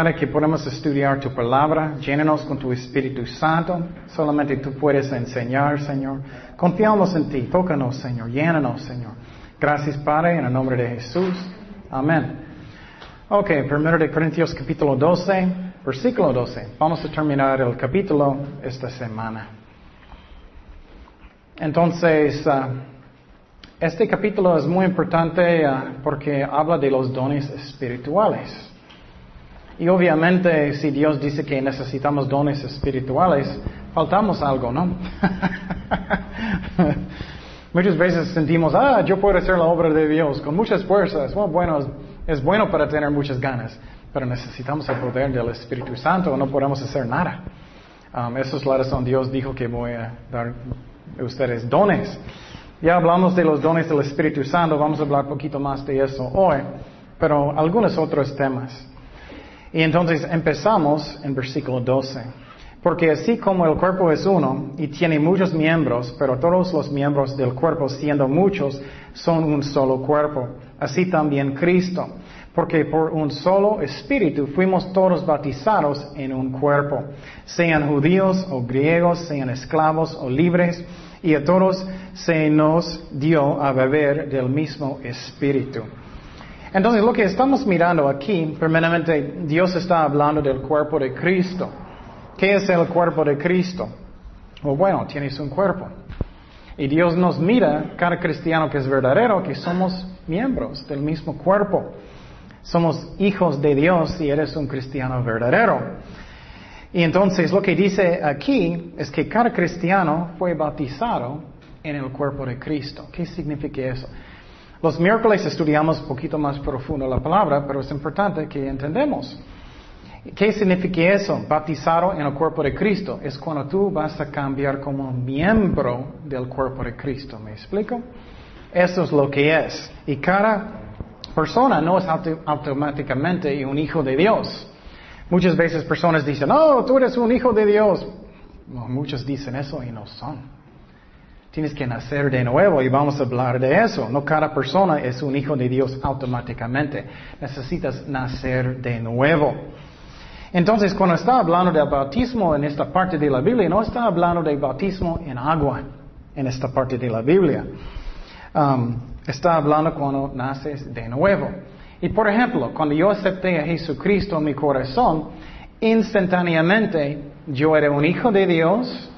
Padre, que podemos estudiar tu palabra. Llénanos con tu Espíritu Santo. Solamente tú puedes enseñar, Señor. Confiamos en ti. Tócanos, Señor. Llénanos, Señor. Gracias, Padre, en el nombre de Jesús. Amén. Ok, primero de Corintios capítulo 12, versículo 12. Vamos a terminar el capítulo esta semana. Entonces, uh, este capítulo es muy importante uh, porque habla de los dones espirituales. Y obviamente si Dios dice que necesitamos dones espirituales, faltamos algo, ¿no? Muchas veces sentimos, ah, yo puedo hacer la obra de Dios con muchas fuerzas. bueno, es, bueno para tener muchas ganas, pero necesitamos el poder del Espíritu Santo no podemos hacer nada. Um, esa es la razón Dios dijo que voy a dar a ustedes dones. Ya hablamos de los dones del Espíritu Santo, vamos a hablar un poquito más de eso hoy, pero algunos otros temas. Y entonces empezamos en versículo 12. Porque así como el cuerpo es uno y tiene muchos miembros, pero todos los miembros del cuerpo, siendo muchos, son un solo cuerpo, así también Cristo. Porque por un solo espíritu fuimos todos bautizados en un cuerpo, sean judíos o griegos, sean esclavos o libres, y a todos se nos dio a beber del mismo espíritu. Entonces lo que estamos mirando aquí, primeramente Dios está hablando del cuerpo de Cristo. ¿Qué es el cuerpo de Cristo? bueno, tienes un cuerpo. Y Dios nos mira, cada cristiano que es verdadero, que somos miembros del mismo cuerpo. Somos hijos de Dios y eres un cristiano verdadero. Y entonces lo que dice aquí es que cada cristiano fue bautizado en el cuerpo de Cristo. ¿Qué significa eso? Los miércoles estudiamos un poquito más profundo la palabra, pero es importante que entendamos. ¿Qué significa eso? Bautizado en el cuerpo de Cristo. Es cuando tú vas a cambiar como miembro del cuerpo de Cristo. ¿Me explico? Eso es lo que es. Y cada persona no es automáticamente un hijo de Dios. Muchas veces personas dicen, oh, tú eres un hijo de Dios. muchos dicen eso y no son. Tienes que nacer de nuevo y vamos a hablar de eso. No cada persona es un hijo de Dios automáticamente. Necesitas nacer de nuevo. Entonces, cuando está hablando del bautismo en esta parte de la Biblia, no está hablando de bautismo en agua en esta parte de la Biblia. Um, está hablando cuando naces de nuevo. Y por ejemplo, cuando yo acepté a Jesucristo en mi corazón, instantáneamente yo era un hijo de Dios,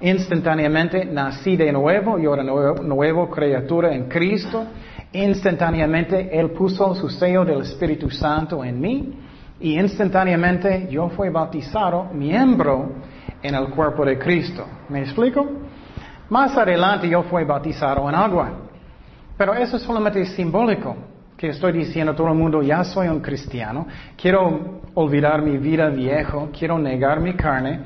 Instantáneamente nací de nuevo, yo era nuevo, nuevo criatura en Cristo. Instantáneamente Él puso su sello del Espíritu Santo en mí y instantáneamente yo fui bautizado miembro en el cuerpo de Cristo. ¿Me explico? Más adelante yo fui bautizado en agua. Pero eso es solamente simbólico, que estoy diciendo a todo el mundo, ya soy un cristiano, quiero olvidar mi vida viejo, quiero negar mi carne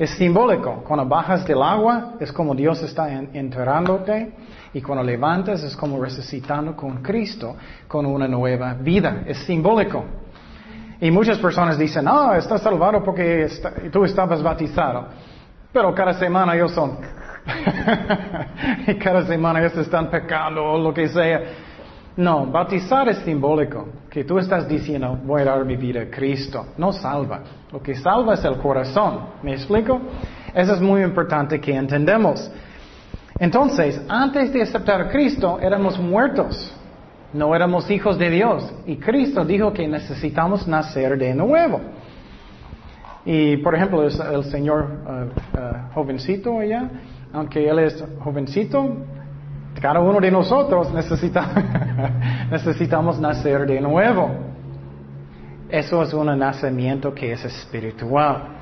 es simbólico. Cuando bajas del agua es como Dios está enterrándote y cuando levantas es como resucitando con Cristo con una nueva vida. Es simbólico. Y muchas personas dicen, ah, estás salvado porque tú estabas bautizado. Pero cada semana ellos son... y cada semana ellos están pecando o lo que sea. No, bautizar es simbólico, que tú estás diciendo, voy a dar mi vida a Cristo. No salva. Lo que salva es el corazón. ¿Me explico? Eso es muy importante que entendamos. Entonces, antes de aceptar a Cristo, éramos muertos. No éramos hijos de Dios. Y Cristo dijo que necesitamos nacer de nuevo. Y, por ejemplo, el, señor uh, uh, jovencito allá, aunque él es jovencito, cada uno de nosotros necesita, necesitamos nacer de nuevo. Eso es un nacimiento que es espiritual.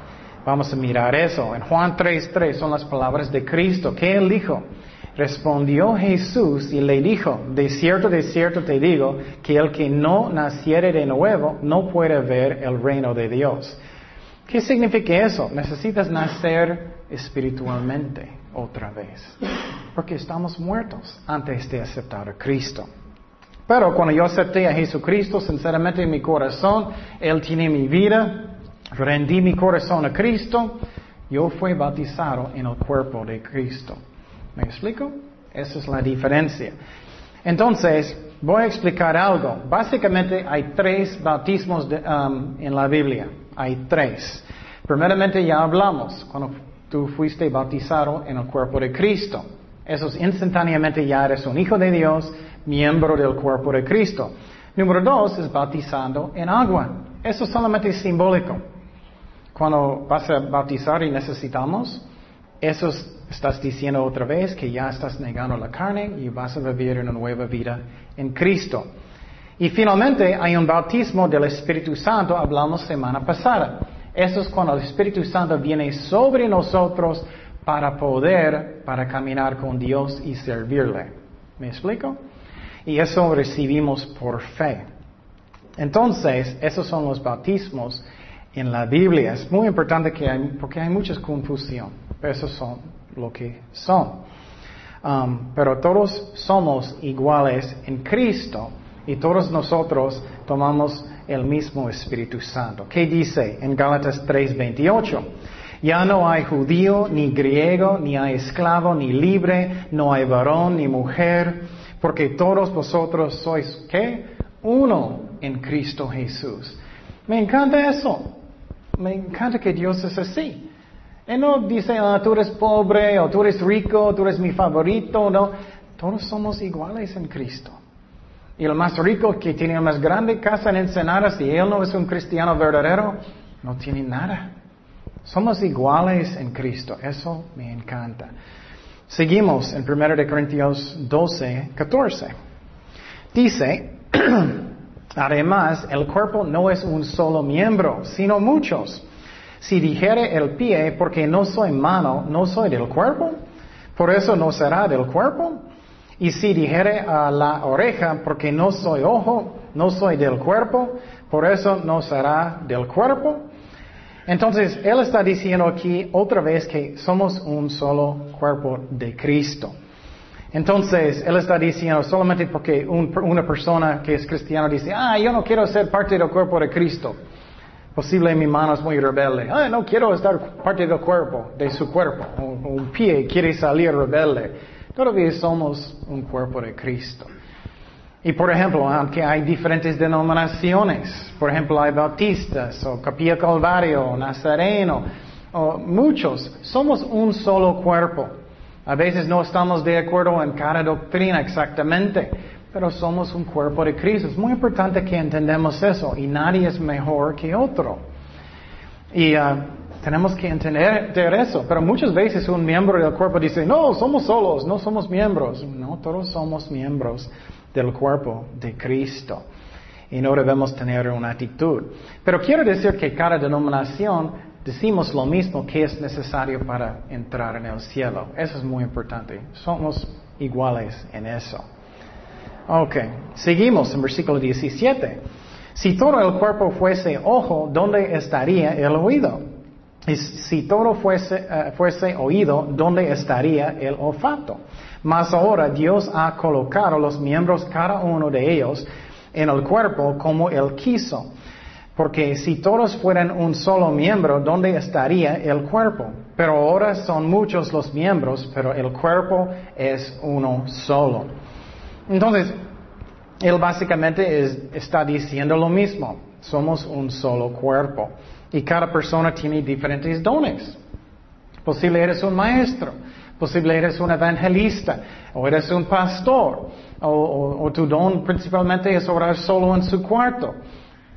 Vamos a mirar eso. En Juan 3.3 son las palabras de Cristo. ¿Qué él dijo? Respondió Jesús y le dijo, de cierto, de cierto te digo, que el que no naciere de nuevo no puede ver el reino de Dios. ¿Qué significa eso? Necesitas nacer espiritualmente otra vez. Porque estamos muertos antes de aceptar a Cristo. Pero cuando yo acepté a Jesucristo sinceramente en mi corazón, Él tiene mi vida, rendí mi corazón a Cristo, yo fui bautizado en el cuerpo de Cristo. ¿Me explico? Esa es la diferencia. Entonces, voy a explicar algo. Básicamente hay tres bautismos um, en la Biblia. Hay tres. Primeramente ya hablamos cuando tú fuiste bautizado en el cuerpo de Cristo. Eso es instantáneamente ya eres un hijo de Dios, miembro del cuerpo de Cristo. Número dos es bautizando en agua. Eso es solamente simbólico. Cuando vas a bautizar y necesitamos, eso estás diciendo otra vez que ya estás negando la carne y vas a vivir una nueva vida en Cristo. Y finalmente hay un bautismo del Espíritu Santo, hablamos semana pasada. Eso es cuando el Espíritu Santo viene sobre nosotros para poder, para caminar con Dios y servirle. ¿Me explico? Y eso recibimos por fe. Entonces, esos son los bautismos en la Biblia. Es muy importante que hay, porque hay mucha confusión. Esos son lo que son. Um, pero todos somos iguales en Cristo y todos nosotros tomamos el mismo Espíritu Santo. ¿Qué dice en Gálatas 3:28? Ya no hay judío, ni griego, ni hay esclavo, ni libre, no hay varón, ni mujer, porque todos vosotros sois, ¿qué? Uno en Cristo Jesús. Me encanta eso. Me encanta que Dios es así. Él no dice, ah, tú eres pobre, o tú eres rico, tú eres mi favorito, no. Todos somos iguales en Cristo. Y el más rico que tiene la más grande casa en Ensenada, si él no es un cristiano verdadero, no tiene nada. Somos iguales en Cristo. Eso me encanta. Seguimos en 1 Corintios 12, 14. Dice, además, el cuerpo no es un solo miembro, sino muchos. Si dijere el pie, porque no soy mano, no soy del cuerpo, por eso no será del cuerpo. Y si dijere a la oreja, porque no soy ojo, no soy del cuerpo, por eso no será del cuerpo. Entonces, Él está diciendo aquí otra vez que somos un solo cuerpo de Cristo. Entonces, Él está diciendo solamente porque una persona que es cristiana dice, ah, yo no quiero ser parte del cuerpo de Cristo. Posible mi mano es muy rebelde. Ah, no quiero estar parte del cuerpo, de su cuerpo. Un, pie quiere salir rebelde. Todavía somos un cuerpo de Cristo. Y por ejemplo, aunque hay diferentes denominaciones, por ejemplo, hay bautistas, o capilla calvario, o nazareno, o muchos, somos un solo cuerpo. A veces no estamos de acuerdo en cada doctrina exactamente, pero somos un cuerpo de Cristo. Es muy importante que entendamos eso y nadie es mejor que otro. Y uh, tenemos que entender eso, pero muchas veces un miembro del cuerpo dice, no, somos solos, no somos miembros. No, todos somos miembros del cuerpo de Cristo. Y no debemos tener una actitud. Pero quiero decir que cada denominación decimos lo mismo que es necesario para entrar en el cielo. Eso es muy importante. Somos iguales en eso. Ok, seguimos en versículo 17. Si todo el cuerpo fuese ojo, ¿dónde estaría el oído? Y si todo fuese, eh, fuese oído, ¿dónde estaría el olfato? Mas ahora Dios ha colocado los miembros, cada uno de ellos, en el cuerpo como Él quiso. Porque si todos fueran un solo miembro, ¿dónde estaría el cuerpo? Pero ahora son muchos los miembros, pero el cuerpo es uno solo. Entonces, él básicamente está diciendo lo mismo. Somos un solo cuerpo. Y cada persona tiene diferentes dones. Posible eres un maestro, posible eres un evangelista, o eres un pastor, o, tu don principalmente es orar solo en su cuarto.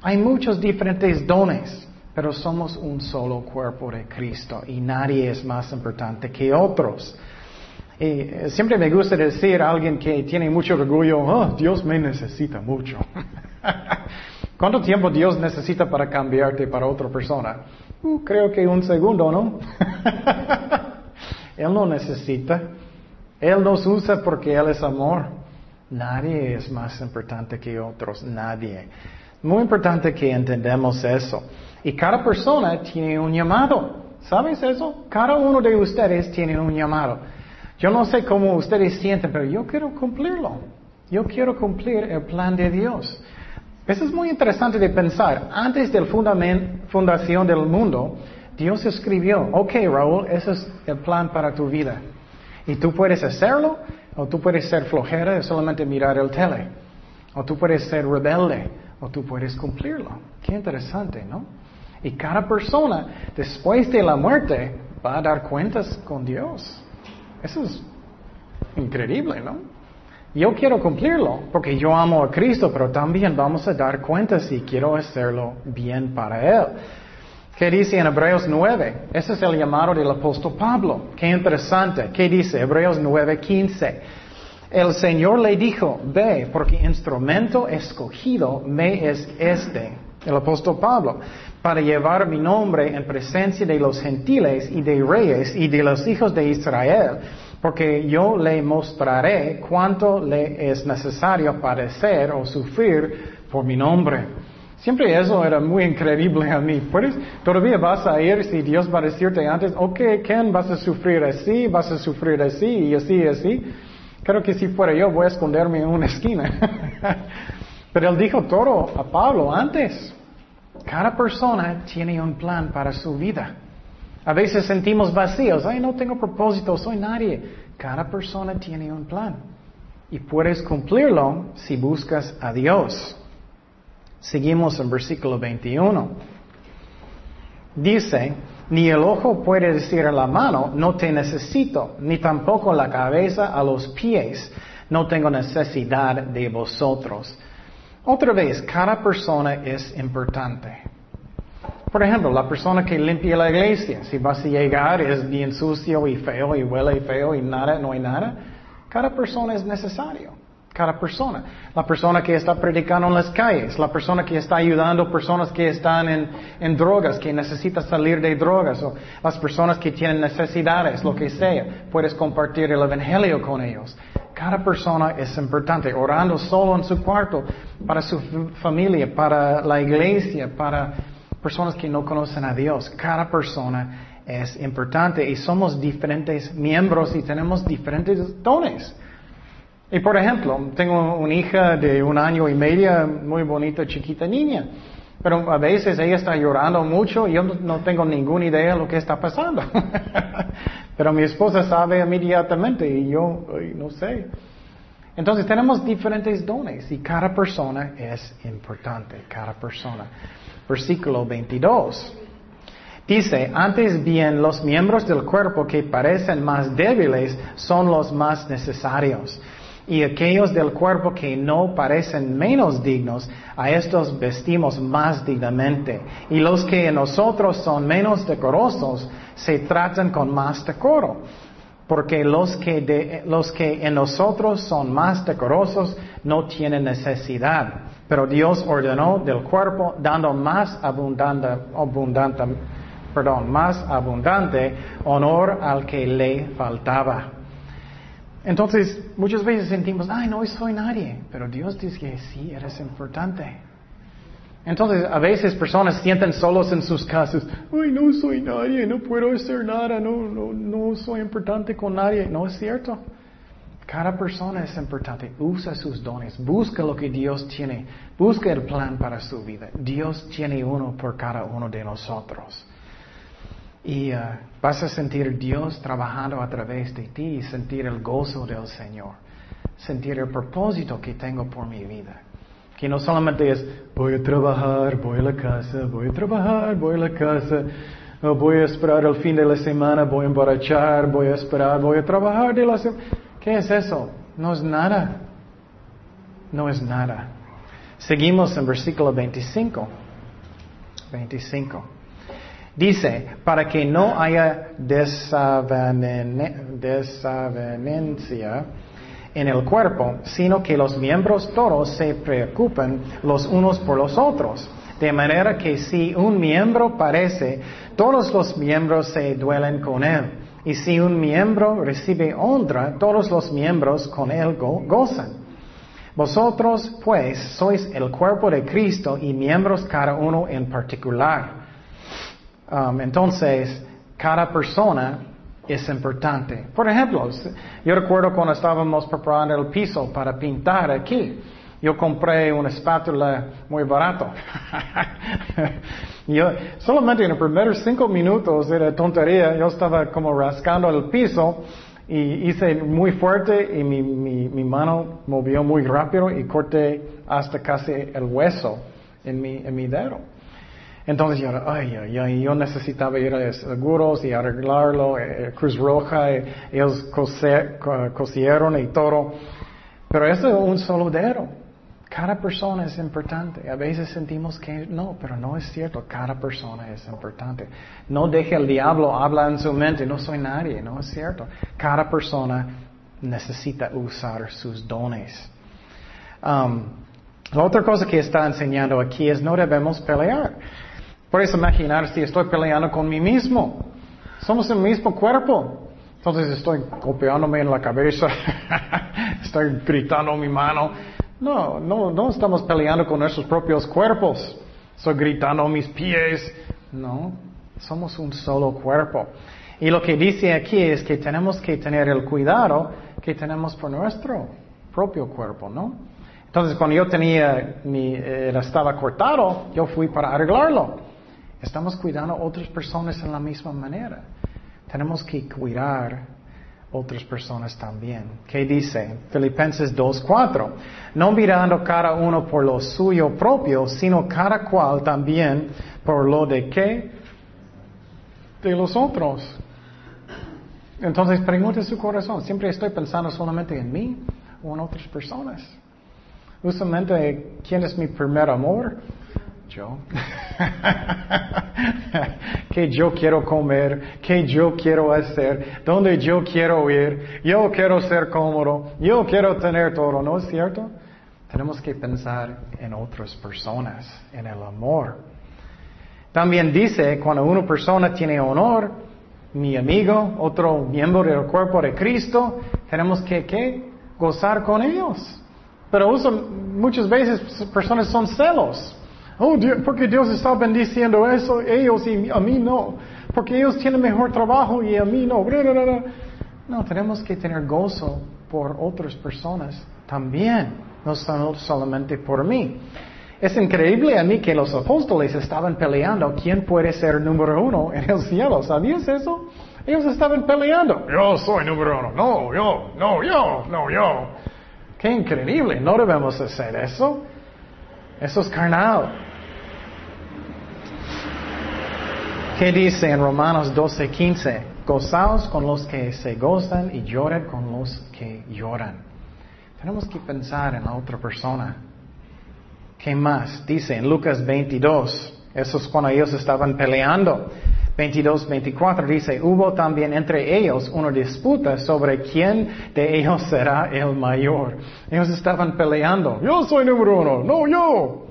Hay muchos diferentes dones, pero somos un solo cuerpo de Cristo y nadie es más importante que otros. Y eh, siempre me gusta decir a alguien que tiene mucho orgullo, oh, Dios me necesita mucho. ¿Cuánto tiempo Dios necesita para cambiarte para otra persona? Uh, creo que un segundo, ¿no? él no necesita. Él nos usa porque Él es amor. Nadie es más importante que otros, nadie. Muy importante que entendamos eso. Y cada persona tiene un llamado. ¿Sabes eso? Cada uno de ustedes tiene un llamado. Yo no sé cómo ustedes sienten, pero yo quiero cumplirlo. Yo quiero cumplir el plan de Dios. Eso es muy interesante de pensar. Antes de la fundación del mundo, Dios escribió, ok Raúl, ese es el plan para tu vida. Y tú puedes hacerlo o tú puedes ser flojera y solamente mirar el tele. O tú puedes ser rebelde, o tú puedes cumplirlo. Qué interesante, ¿no? Y cada persona, después de la muerte, va a dar cuentas con Dios. Eso es increíble, ¿no? Yo quiero cumplirlo porque yo amo a Cristo, pero también vamos a dar cuentas si quiero hacerlo bien para Él. ¿Qué dice en Hebreos 9? Ese es el llamado del apóstol Pablo. Qué interesante. ¿Qué dice? Hebreos 9, 15. El Señor le dijo, ve, porque instrumento escogido me es este, el apóstol Pablo, para llevar mi nombre en presencia de los gentiles y de reyes y de los hijos de Israel porque yo le mostraré cuánto le es necesario padecer o sufrir por mi nombre. Siempre eso era muy increíble a mí. ¿Puedes, todavía vas a ir si Dios va a decirte antes, ok, Ken, vas a sufrir así, vas a sufrir así y así y así. Creo que si fuera yo voy a esconderme en una esquina. Pero él dijo todo a Pablo antes. Cada persona tiene un plan para su vida. A veces sentimos vacíos. Ay, no tengo propósito, soy nadie. Cada persona tiene un plan. Y puedes cumplirlo si buscas a Dios. Seguimos en versículo 21. Dice, ni el ojo puede decir a la mano, no te necesito, ni tampoco la cabeza a los pies, no tengo necesidad de vosotros. Otra vez, cada persona es importante. Por ejemplo, la persona que limpia la iglesia, si vas a llegar es bien sucio y feo y huele feo y nada, no hay nada, cada persona es necesario. Cada persona. La persona que está predicando en las calles, la persona que está ayudando personas que están en, en drogas, que necesitan salir de drogas, o las personas que tienen necesidades, lo que sea, puedes compartir el evangelio con ellos. Cada persona es importante, orando solo en su cuarto, para su familia, para la iglesia, para personas que no conocen a Dios. Cada persona es importante y somos diferentes miembros y tenemos diferentes dones. Y por ejemplo, tengo una hija de un año y medio, muy bonita, chiquita niña. Pero a veces ella está llorando mucho y yo no, tengo ninguna idea de lo que está pasando. Pero mi esposa sabe inmediatamente y yo no sé. Entonces tenemos diferentes dones y cada persona es importante, cada persona versículo 22. Dice, antes bien los miembros del cuerpo que parecen más débiles son los más necesarios. Y aquellos del cuerpo que no parecen menos dignos, a estos vestimos más dignamente. Y los que en nosotros son menos decorosos, se tratan con más decoro. Porque los que, los que en nosotros son más decorosos no tienen necesidad pero Dios ordenó del cuerpo dando más abundante, abundante, perdón, más abundante honor al que le faltaba. Entonces, muchas veces sentimos, ay, no soy nadie, pero Dios dice que sí, eres importante. Entonces, a veces personas sienten solos en sus casas, ay, no soy nadie, no puedo hacer nada, no, no, no soy importante con nadie. No es cierto. Cada persona es importante. Usa sus dones. Busca lo que Dios tiene. Busca el plan para su vida. Dios tiene uno por cada uno de nosotros. Y uh, vas a sentir Dios trabajando a través de ti y sentir el gozo del Señor. Sentir el propósito que tengo por mi vida. Que no solamente es voy a trabajar, voy a la casa, voy a trabajar, voy a la casa, voy a esperar el fin de la semana, voy a emborrachar, voy a esperar, voy a trabajar de la semana. ¿Qué es eso? No es nada. No es nada. Seguimos en versículo 25. 25. Dice, para que no haya desavenencia en el cuerpo, sino que los miembros todos se preocupen los unos por los otros. De manera que si un miembro parece, todos los miembros se duelen con él. Y si un miembro recibe honra, todos los miembros con él gozan. Vosotros, pues, sois el cuerpo de Cristo y miembros cada uno en particular. Um, entonces, cada persona es importante. Por ejemplo, yo recuerdo cuando estábamos preparando el piso para pintar aquí. Yo compré una espátula muy barato. yo, solamente en los primeros cinco minutos era tontería, yo estaba como rascando el piso y hice muy fuerte y mi, mi, mi mano movió muy rápido y corté hasta casi el hueso en mi, en mi dedo. Entonces yo, ay, ay, ay, yo necesitaba ir a seguros y arreglarlo, eh, Cruz Roja, eh, ellos cosieron y todo. Pero eso es un solo dedo. Cada persona es importante. A veces sentimos que no, pero no es cierto. Cada persona es importante. No deje el diablo hablar en su mente, no soy nadie, no es cierto. Cada persona necesita usar sus dones. Um, la otra cosa que está enseñando aquí es no debemos pelear. Puedes imaginar si estoy peleando con mí mismo. Somos el mismo cuerpo. Entonces estoy golpeándome en la cabeza, estoy gritando mi mano. No, no, no estamos peleando con nuestros propios cuerpos. Estoy gritando mis pies. No, somos un solo cuerpo. Y lo que dice aquí es que tenemos que tener el cuidado que tenemos por nuestro propio cuerpo, ¿no? Entonces cuando yo tenía mi, eh, estaba cortado, yo fui para arreglarlo. Estamos cuidando a otras personas en la misma manera. Tenemos que cuidar otras personas también. ¿Qué dice? Filipenses 2.4. No mirando cada uno por lo suyo propio, sino cada cual también por lo de qué? De los otros. Entonces pregunte su corazón, ¿siempre estoy pensando solamente en mí o en otras personas? Usualmente, ¿quién es mi primer amor? Yo. que yo quiero comer, que yo quiero hacer, donde yo quiero ir, yo quiero ser cómodo, yo quiero tener todo, ¿no es cierto? Tenemos que pensar en otras personas, en el amor. También dice, cuando una persona tiene honor, mi amigo, otro miembro del cuerpo de Cristo, tenemos que ¿qué? gozar con ellos. Pero muchas veces personas son celos. Oh, porque Dios está bendiciendo eso, ellos y a mí no. Porque ellos tienen mejor trabajo y a mí no. No, tenemos que tener gozo por otras personas también, no solamente por mí. Es increíble a mí que los apóstoles estaban peleando quién puede ser número uno en el cielo. ¿Sabías eso? Ellos estaban peleando. Yo soy número uno. No, yo, no, yo, no, yo. Qué increíble. No debemos hacer eso. Eso es carnal. ¿Qué dice en Romanos 12:15? Gozaos con los que se gozan y lloren con los que lloran. Tenemos que pensar en la otra persona. ¿Qué más? Dice en Lucas 22, eso es cuando ellos estaban peleando. 22, 24 dice, hubo también entre ellos una disputa sobre quién de ellos será el mayor. Ellos estaban peleando. Yo soy número uno, no yo.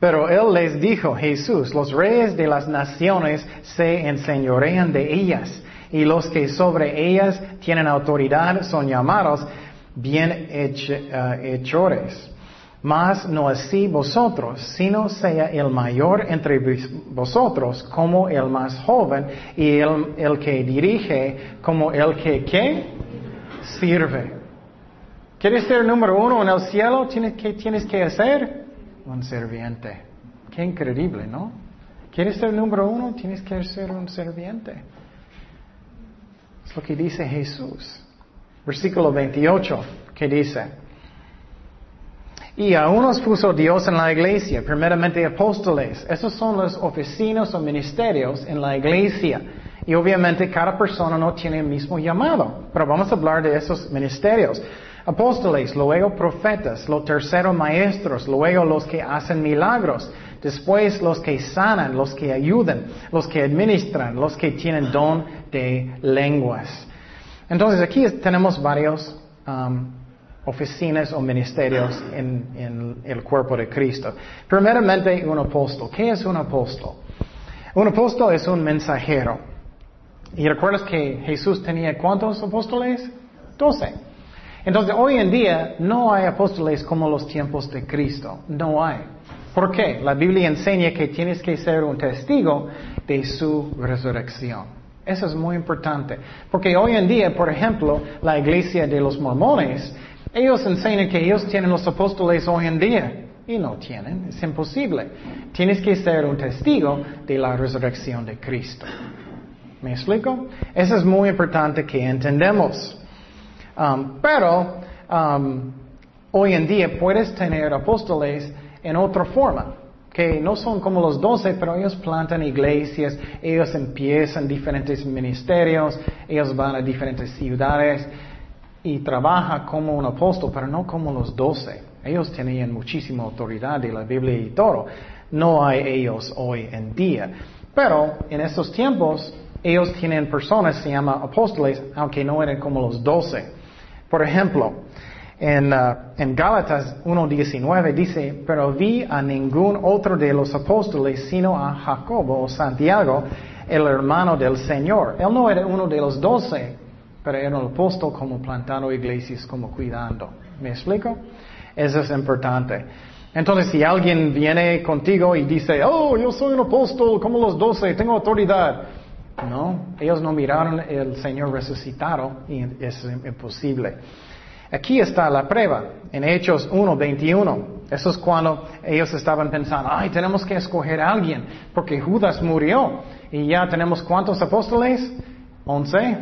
Pero él les dijo, Jesús, los reyes de las naciones se enseñorean de ellas, y los que sobre ellas tienen autoridad son llamados bienhechores. Mas no así vosotros, sino sea el mayor entre vosotros como el más joven, y el, que dirige como el que sirve. ¿Quieres ser número uno en el cielo? ¿Qué tienes que hacer? Un serviente. Qué increíble, ¿no? ¿Quieres ser número uno? Tienes que ser un serviente. Es lo que dice Jesús. Versículo 28, que dice, y a unos puso Dios en la iglesia, primeramente apóstoles. Esos son los oficinas o ministerios en la iglesia. Y obviamente cada persona no tiene el mismo llamado, pero vamos a hablar de esos ministerios apóstoles, luego profetas, los terceros maestros, luego los que hacen milagros, después los que sanan, los que ayudan, los que administran, los que tienen don de lenguas. Entonces aquí tenemos varios um, oficinas o ministerios en, en el cuerpo de Cristo. Primeramente un apóstol. ¿Qué es un apóstol? Un apóstol es un mensajero. ¿Y recuerdas que Jesús tenía cuántos apóstoles? Doce. Entonces, hoy en día no hay apóstoles como los tiempos de Cristo. No hay. ¿Por qué? La Biblia enseña que tienes que ser un testigo de su resurrección. Eso es muy importante. Porque hoy en día, por ejemplo, la iglesia de los mormones, ellos enseñan que ellos tienen los apóstoles hoy en día. Y no tienen, es imposible. Tienes que ser un testigo de la resurrección de Cristo. ¿Me explico? Eso es muy importante que entendemos. Um, pero um, hoy en día puedes tener apóstoles en otra forma, que no son como los doce, pero ellos plantan iglesias, ellos empiezan diferentes ministerios, ellos van a diferentes ciudades y trabajan como un apóstol, pero no como los doce. Ellos tenían muchísima autoridad de la Biblia y todo. No hay ellos hoy en día. Pero en estos tiempos, ellos tienen personas, se llaman apóstoles, aunque no eran como los doce. Por ejemplo, en, uh, en Gálatas 1.19 dice, pero vi a ningún otro de los apóstoles sino a Jacobo o Santiago, el hermano del Señor. Él no era uno de los doce, pero era un apóstol como plantando iglesias, como cuidando. ¿Me explico? Eso es importante. Entonces, si alguien viene contigo y dice, oh, yo soy un apóstol como los doce, tengo autoridad. No, ellos no miraron el Señor resucitado y es imposible. Aquí está la prueba, en Hechos 1, 21. Eso es cuando ellos estaban pensando, ay, tenemos que escoger a alguien, porque Judas murió. Y ya tenemos cuántos apóstoles? Once.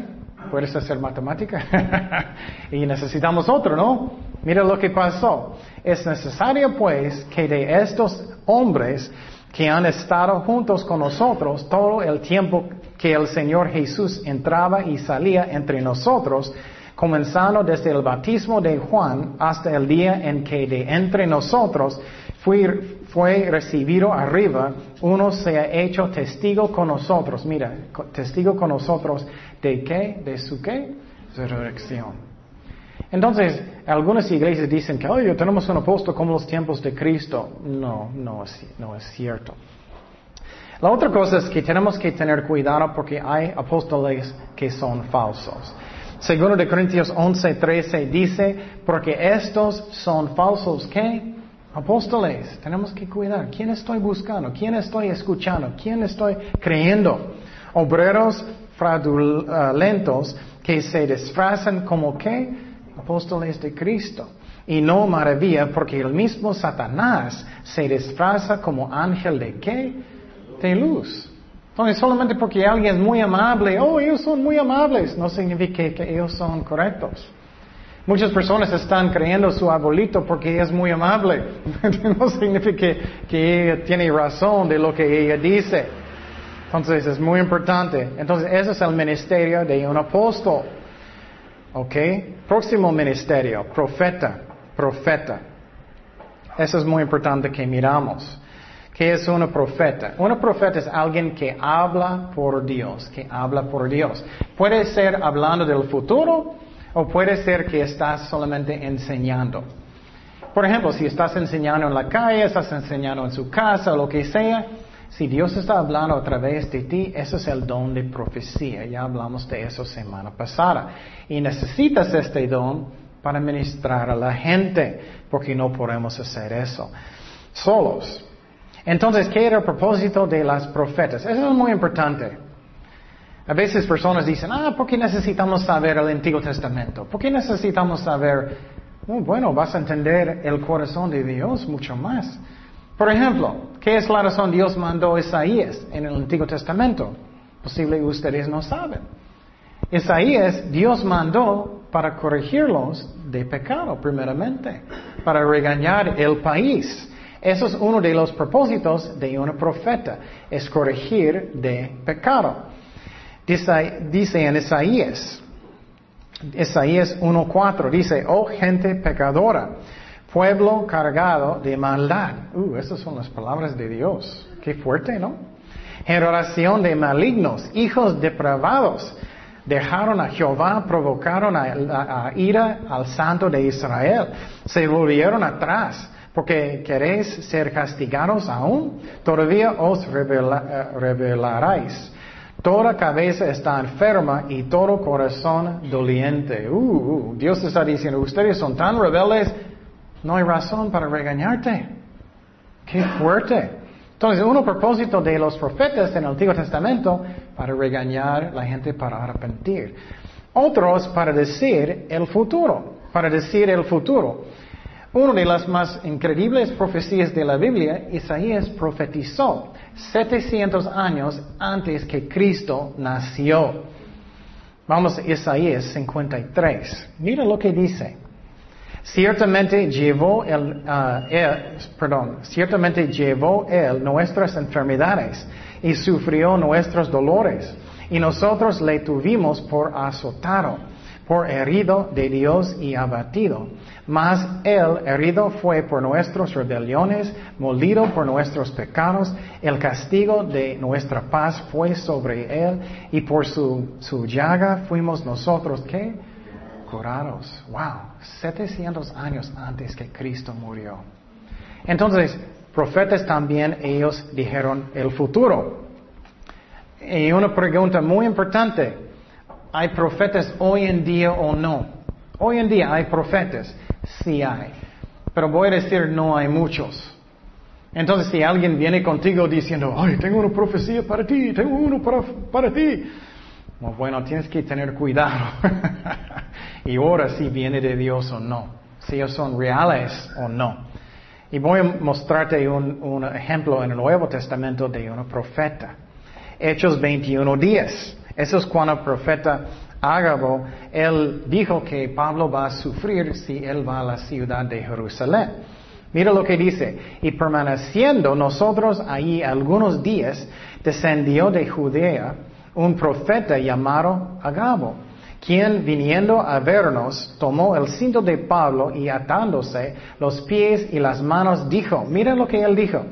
¿Puedes hacer matemática? y necesitamos otro, ¿no? Mira lo que pasó. Es necesario pues que de estos hombres que han estado juntos con nosotros todo el tiempo que el Señor Jesús entraba y salía entre nosotros, comenzando desde el bautismo de Juan hasta el día en que de entre nosotros fue, recibido arriba, uno se ha hecho testigo con nosotros. Mira, testigo con nosotros de qué, de su qué, resurrección. Entonces, algunas iglesias dicen que, oye, tenemos un apóstol como los tiempos de Cristo. No, no es, no es cierto. La otra cosa es que tenemos que tener cuidado porque hay apóstoles que son falsos. Segundo de Corintios 11, 13 dice, porque estos son falsos, ¿qué? Apóstoles. Tenemos que cuidar. ¿Quién estoy buscando? ¿Quién estoy escuchando? ¿Quién estoy creyendo? Obreros fraudulentos que se disfrazan como qué? Apóstoles de Cristo. Y no maravilla porque el mismo Satanás se disfraza como ángel de qué? De luz. Entonces, solamente porque alguien es muy amable, oh, ellos son muy amables, no significa que ellos son correctos. Muchas personas están creyendo su abuelito porque es muy amable. no significa que ella tiene razón de lo que ella dice. Entonces, es muy importante. Entonces, ese es el ministerio de un apóstol. ¿Ok? Próximo ministerio, profeta, profeta. Eso es muy importante que miramos. ¿Qué es una profeta? Una profeta es alguien que habla por Dios, que habla por Dios. Puede ser hablando del futuro o puede ser que estás solamente enseñando. Por ejemplo, si estás enseñando en la calle, estás enseñando en su casa lo que sea, si Dios está hablando a través de ti, eso es el don de profecía. Ya hablamos de eso semana pasada. Y necesitas este don para ministrar a la gente, porque no podemos hacer eso solos. Entonces, ¿qué era el propósito de las profetas? Eso es muy importante. A veces personas dicen, ah, ¿por qué necesitamos saber el Antiguo Testamento? ¿Por qué necesitamos saber? Bueno, vas a entender el corazón de Dios mucho más. Por ejemplo, ¿qué es la razón Dios mandó a Isaías en el Antiguo Testamento? Posible ustedes no saben. Isaías, Dios mandó para corregirlos de pecado, primeramente, para regañar el país. Eso es uno de los propósitos de un profeta, es corregir de pecado. Dice, dice en Isaías, Isaías 1.4, dice, oh gente pecadora, pueblo cargado de maldad. Uh, esas son las palabras de Dios. Qué fuerte, ¿no? Generación de malignos, hijos depravados. Dejaron a Jehová, provocaron a, ira al santo de Israel. Se volvieron atrás. Porque queréis ser castigados aún, todavía os eh, revelaréis. Toda cabeza está enferma y todo corazón doliente. Uh, uh, Dios está diciendo, ustedes son tan rebeldes, no hay razón para regañarte. Qué fuerte. Entonces, uno propósito de los profetas en el Antiguo Testamento para regañar a la gente para arrepentir. Otros para decir el futuro, para decir el futuro. Una de las más increíbles profecías de la Biblia, Isaías profetizó 700 años antes que Cristo nació. Vamos a Isaías 53. Mira lo que dice. Ciertamente llevó él, ah, perdón, ciertamente llevó él nuestras enfermedades y sufrió nuestros dolores y nosotros le tuvimos por azotado, por herido de Dios y abatido. Mas él herido fue por nuestras rebeliones, molido por nuestros pecados, el castigo de nuestra paz fue sobre él y por su, su llaga fuimos nosotros, ¿qué? Curados. Wow, 700 años antes que Cristo murió. Entonces, profetas también ellos dijeron el futuro. Y una pregunta muy importante, ¿hay profetas hoy en día o no? Hoy en día hay profetas, sí hay. Pero voy a decir, no hay muchos. Entonces, si alguien viene contigo diciendo, ay, tengo una profecía para ti, tengo uno para, para ti, bueno, tienes que tener cuidado. y ahora si viene de Dios o no, si ellos son reales o no. Y voy a mostrarte un, un ejemplo en el Nuevo Testamento de un profeta. Hechos 21 días. Eso es cuando el profeta Ágabo, él dijo que Pablo va a sufrir si él va a la ciudad de Jerusalén. Mira lo que dice, y permaneciendo nosotros ahí algunos días, descendió de Judea un profeta llamado Agabo, quien viniendo a vernos tomó el cinto de Pablo y atándose los pies y las manos dijo, mira lo que él dijo,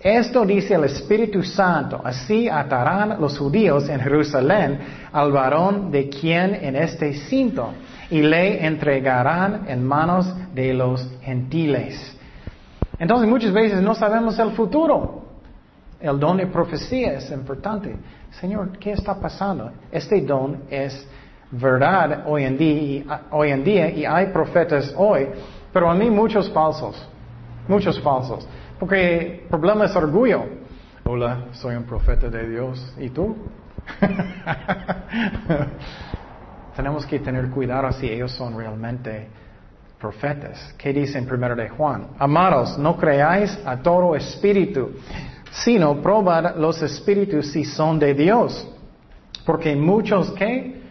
esto dice el Espíritu Santo, así atarán los judíos en Jerusalén al varón de quien en este cinto y le entregarán en manos de los gentiles. Entonces muchas veces no sabemos el futuro. El don de profecía es importante. Señor, ¿qué está pasando? Este don es verdad hoy en día, y hay profetas hoy, pero a mí muchos falsos, muchos falsos. Porque el problema es orgullo. Hola, soy un profeta de Dios. ¿Y tú? Tenemos que tener cuidado si ellos son realmente profetas. ¿Qué dice en primero de Juan? Amados, no creáis a todo espíritu, sino probad los espíritus si son de Dios. Porque muchos que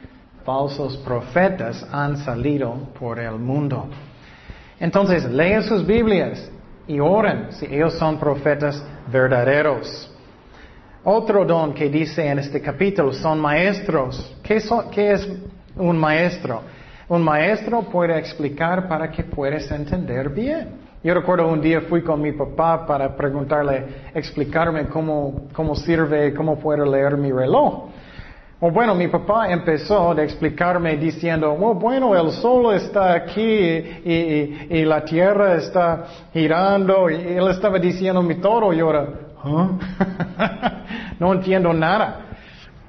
falsos profetas han salido por el mundo. Entonces, lean sus Biblias y oren si ellos son profetas verdaderos. Otro don que dice en este capítulo son maestros. ¿Qué, ¿Qué, es un maestro? Un maestro puede explicar para que puedas entender bien. Yo recuerdo un día fui con mi papá para preguntarle, explicarme cómo, cómo sirve, cómo puedo leer mi reloj. O bueno, mi papá empezó a explicarme diciendo, oh, bueno, el sol está aquí y, la tierra está girando. Y él estaba diciendo mi toro y ahora, no entiendo nada.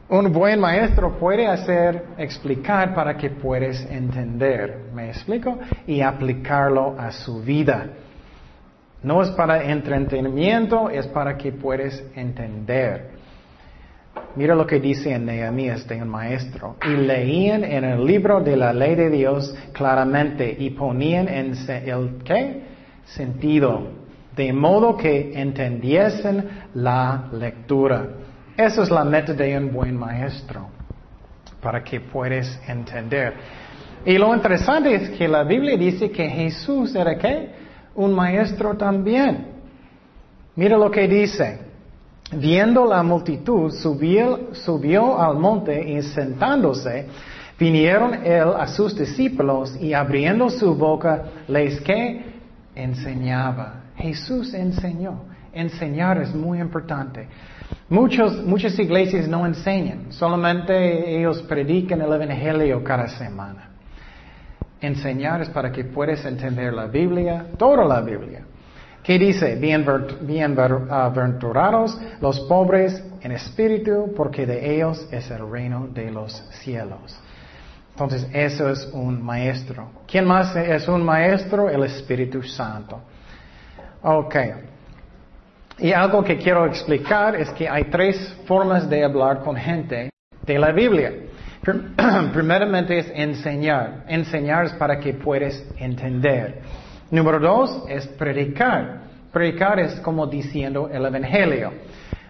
Un buen maestro puede hacer, explicar para que puedas entender. ¿Me explico? Y aplicarlo a su vida. No es para entretenimiento, es para que puedas entender. Mira lo que dice en Nehemías de un maestro. Y leían en el libro de la ley de Dios claramente y ponían en el ¿qué? sentido, de modo que entendiesen la lectura. Esa es la meta de un buen maestro, para que puedas entender. Y lo interesante es que la Biblia dice que Jesús era qué? Un maestro también. Mira lo que dice. Viendo la multitud, subió, al monte y sentándose, vinieron él a sus discípulos y abriendo su boca les que enseñaba. Jesús enseñó. Enseñar es muy importante. Muchos, muchas iglesias no enseñan, solamente ellos predican el Evangelio cada semana. Enseñar es para que puedas entender la Biblia, toda la Biblia. ¿Qué dice? Bienaventurados los pobres en espíritu, porque de ellos es el reino de los cielos. Entonces, eso es un maestro. ¿Quién más es un maestro? El Espíritu Santo. Ok. Y algo que quiero explicar es que hay tres formas de hablar con gente de la Biblia. Primeramente es enseñar. Enseñar es para que puedas entender. Número dos es predicar. Predicar es como diciendo el Evangelio.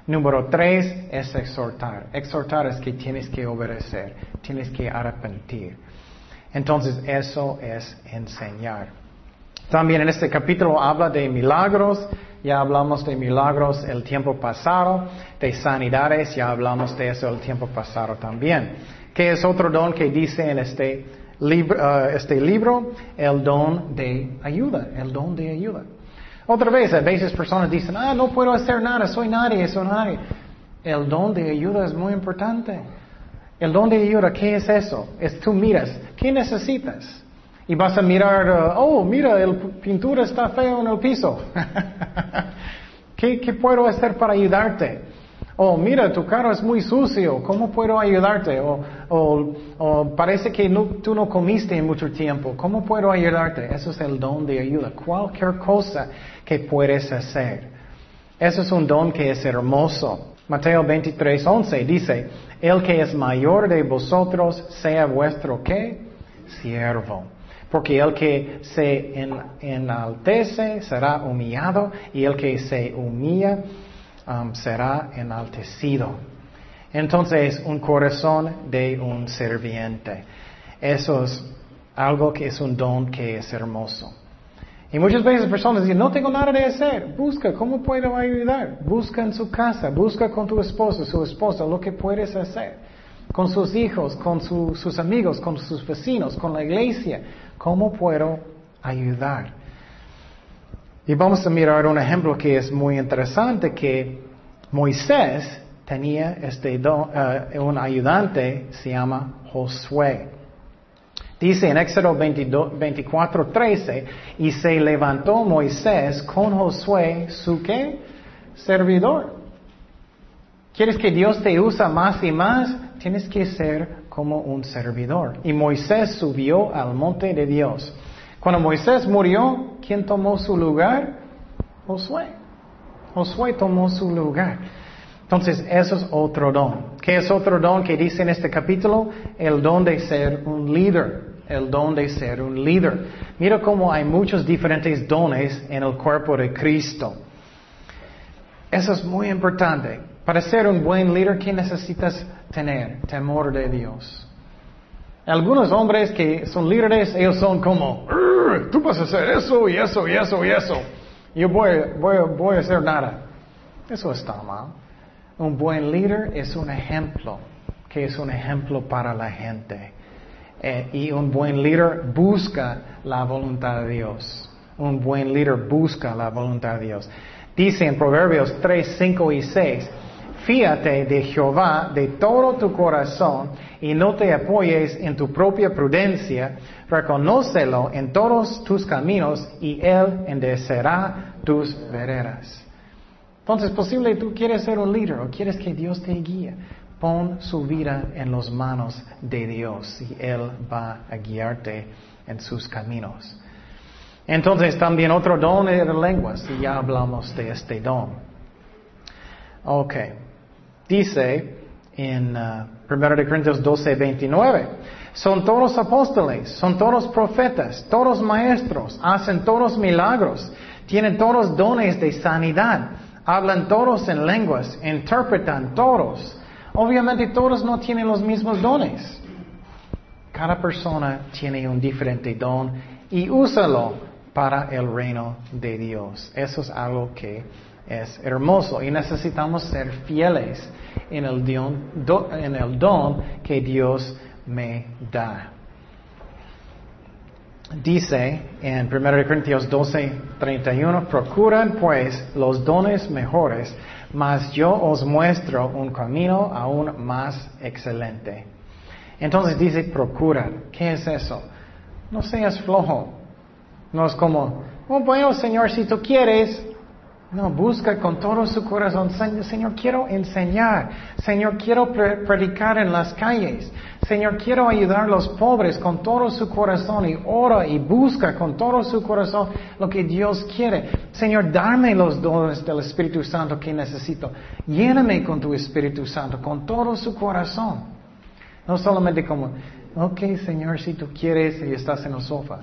Número tres es exhortar. Exhortar es que tienes que obedecer, tienes que arrepentir. Entonces eso es enseñar. También en este capítulo habla de milagros, ya hablamos de milagros el tiempo pasado, de sanidades, ya hablamos de eso el tiempo pasado también. ¿Qué es otro don que dice en este uh, este libro? El don de ayuda, el don de ayuda. Otra vez, a veces personas dicen, ah, no puedo hacer nada, soy nadie, soy nadie. El don de ayuda es muy importante. El don de ayuda, ¿qué es eso? Es tú miras, ¿qué necesitas? Y vas a mirar, uh, oh, mira, el pintura está feo en el piso. ¿Qué, ¿Qué, puedo hacer para ayudarte? Oh, mira, tu carro es muy sucio, ¿cómo puedo ayudarte? O, o, o parece que tú no comiste en mucho tiempo, ¿cómo puedo ayudarte? Eso es el don de ayuda. Cualquier cosa que puedes hacer. Eso es un don que es hermoso. Mateo 23, 11 dice, el que es mayor de vosotros sea vuestro qué? Siervo. Porque el que se enaltece será humillado y el que se humilla um, será enaltecido. Entonces, un corazón de un serviente. Eso es algo que es un don que es hermoso. Y muchas veces personas dicen, no tengo nada de hacer. Busca, ¿cómo puedo ayudar? Busca en su casa, busca con tu esposo, su esposa, lo que puedes hacer. Con sus hijos, con sus amigos, con sus vecinos, con la iglesia. ¿Cómo puedo ayudar? Y vamos a mirar un ejemplo que es muy interesante, que Moisés tenía este uh, un ayudante, se llama Josué. Dice en Éxodo 24, 13, y se levantó Moisés con Josué, su qué? Servidor. ¿Quieres que Dios te usa más y más? Tienes que ser como un servidor. Y Moisés subió al monte de Dios. Cuando Moisés murió, ¿quién tomó su lugar? Josué. Josué tomó su lugar. Entonces, eso es otro don. ¿Qué es otro don que dice en este capítulo? El don de ser un líder. El don de ser un líder. Mira cómo hay muchos diferentes dones en el cuerpo de Cristo. Eso es muy importante. Para ser un buen líder, ¿qué necesitas tener? Temor de Dios. Algunos hombres que son líderes, ellos son como, tú vas a hacer eso y eso y eso y eso. Yo voy, voy, voy a hacer nada. Eso está mal. Un buen líder es un ejemplo, que es un ejemplo para la gente. Eh, y un buen líder busca la voluntad de Dios. Un buen líder busca la voluntad de Dios. Dice en Proverbios 3, 5 y 6, fíate de Jehová de todo tu corazón y no te apoyes en tu propia prudencia, reconócelo en todos tus caminos y Él enderecerá tus veredas. Entonces, posible tú quieres ser un líder o quieres que Dios te guíe. Pon su vida en las manos de Dios y Él va a guiarte en sus caminos. Entonces, también otro don de lenguas, y ya hablamos de este don. Ok. Dice en 1 uh, Corintios 12, 29, son todos apóstoles, son todos profetas, todos maestros, hacen todos milagros, tienen todos dones de sanidad Hablan todos en lenguas, interpretan todos. Obviamente todos no tienen los mismos dones. Cada persona tiene un diferente don y úsalo para el reino de Dios. Eso es algo que es hermoso y necesitamos ser fieles en el don, en el don que Dios me da. Dice en 1 Corintios 12, 31, procuran pues los dones mejores, mas yo os muestro un camino aún más excelente. Entonces dice procura. ¿Qué es eso? No seas flojo. No es como, oh bueno Señor, si tú quieres, no, busca con todo su corazón. Señor, quiero enseñar. Señor, quiero predicar en las calles. Señor, quiero ayudar a los pobres con todo su corazón y ora y busca con todo su corazón lo que Dios quiere. Señor, dame los dones del Espíritu Santo que necesito. Lléname con tu Espíritu Santo, con todo su corazón. No solamente como, ok, Señor, si tú quieres y estás en el sofá.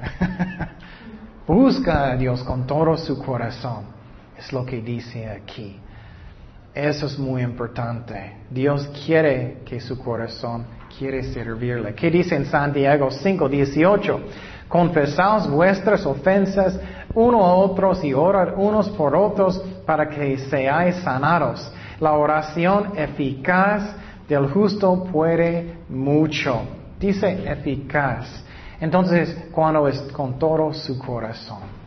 Busca a Dios con todo su corazón. Es lo que dice aquí. Eso es muy importante. Dios quiere que su corazón quiere servirle. ¿Qué dice en Santiago 5, 18? Confesaos vuestras ofensas unos a otros y orad unos por otros para que seáis sanados. La oración eficaz del justo puede mucho. Dice eficaz. Entonces, cuando es con todo su corazón.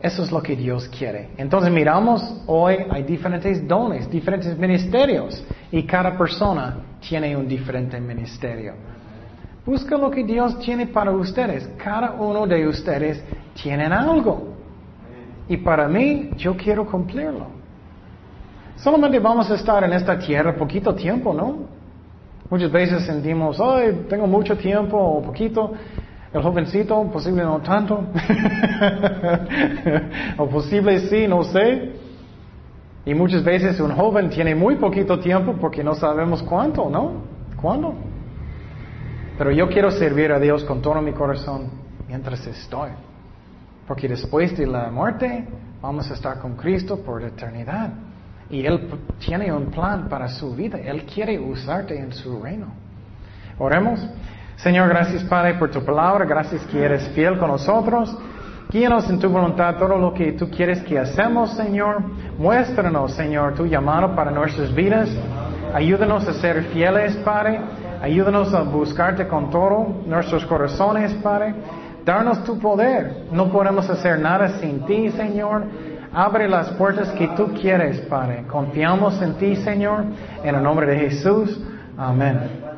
Eso es lo que Dios quiere. Entonces miramos, hoy hay diferentes dones, diferentes ministerios y cada persona tiene un diferente ministerio. Busca lo que Dios tiene para ustedes. Cada uno de ustedes tiene algo. Y para mí, yo quiero cumplirlo. Solamente vamos a estar en esta tierra poquito tiempo, ¿no? Muchas veces sentimos, ay, tengo mucho tiempo o poquito. El jovencito, posible no tanto. o posible sí, no sé. Y muchas veces un joven tiene muy poquito tiempo porque no sabemos cuánto, ¿no? ¿Cuándo? Pero yo quiero servir a Dios con todo mi corazón mientras estoy. Porque después de la muerte vamos a estar con Cristo por eternidad. Y Él tiene un plan para su vida. Él quiere usarte en su reino. Oremos. Señor, gracias Padre por tu palabra, gracias que eres fiel con nosotros. Guíanos en tu voluntad todo lo que tú quieres que hacemos, Señor. Muéstranos, Señor, tu llamado para nuestras vidas. Ayúdanos a ser fieles, Padre. Ayúdanos a buscarte con todo nuestros corazones, Padre. Darnos tu poder. No podemos hacer nada sin ti, Señor. Abre las puertas que tú quieres, Padre. Confiamos en ti, Señor. En el nombre de Jesús. Amén.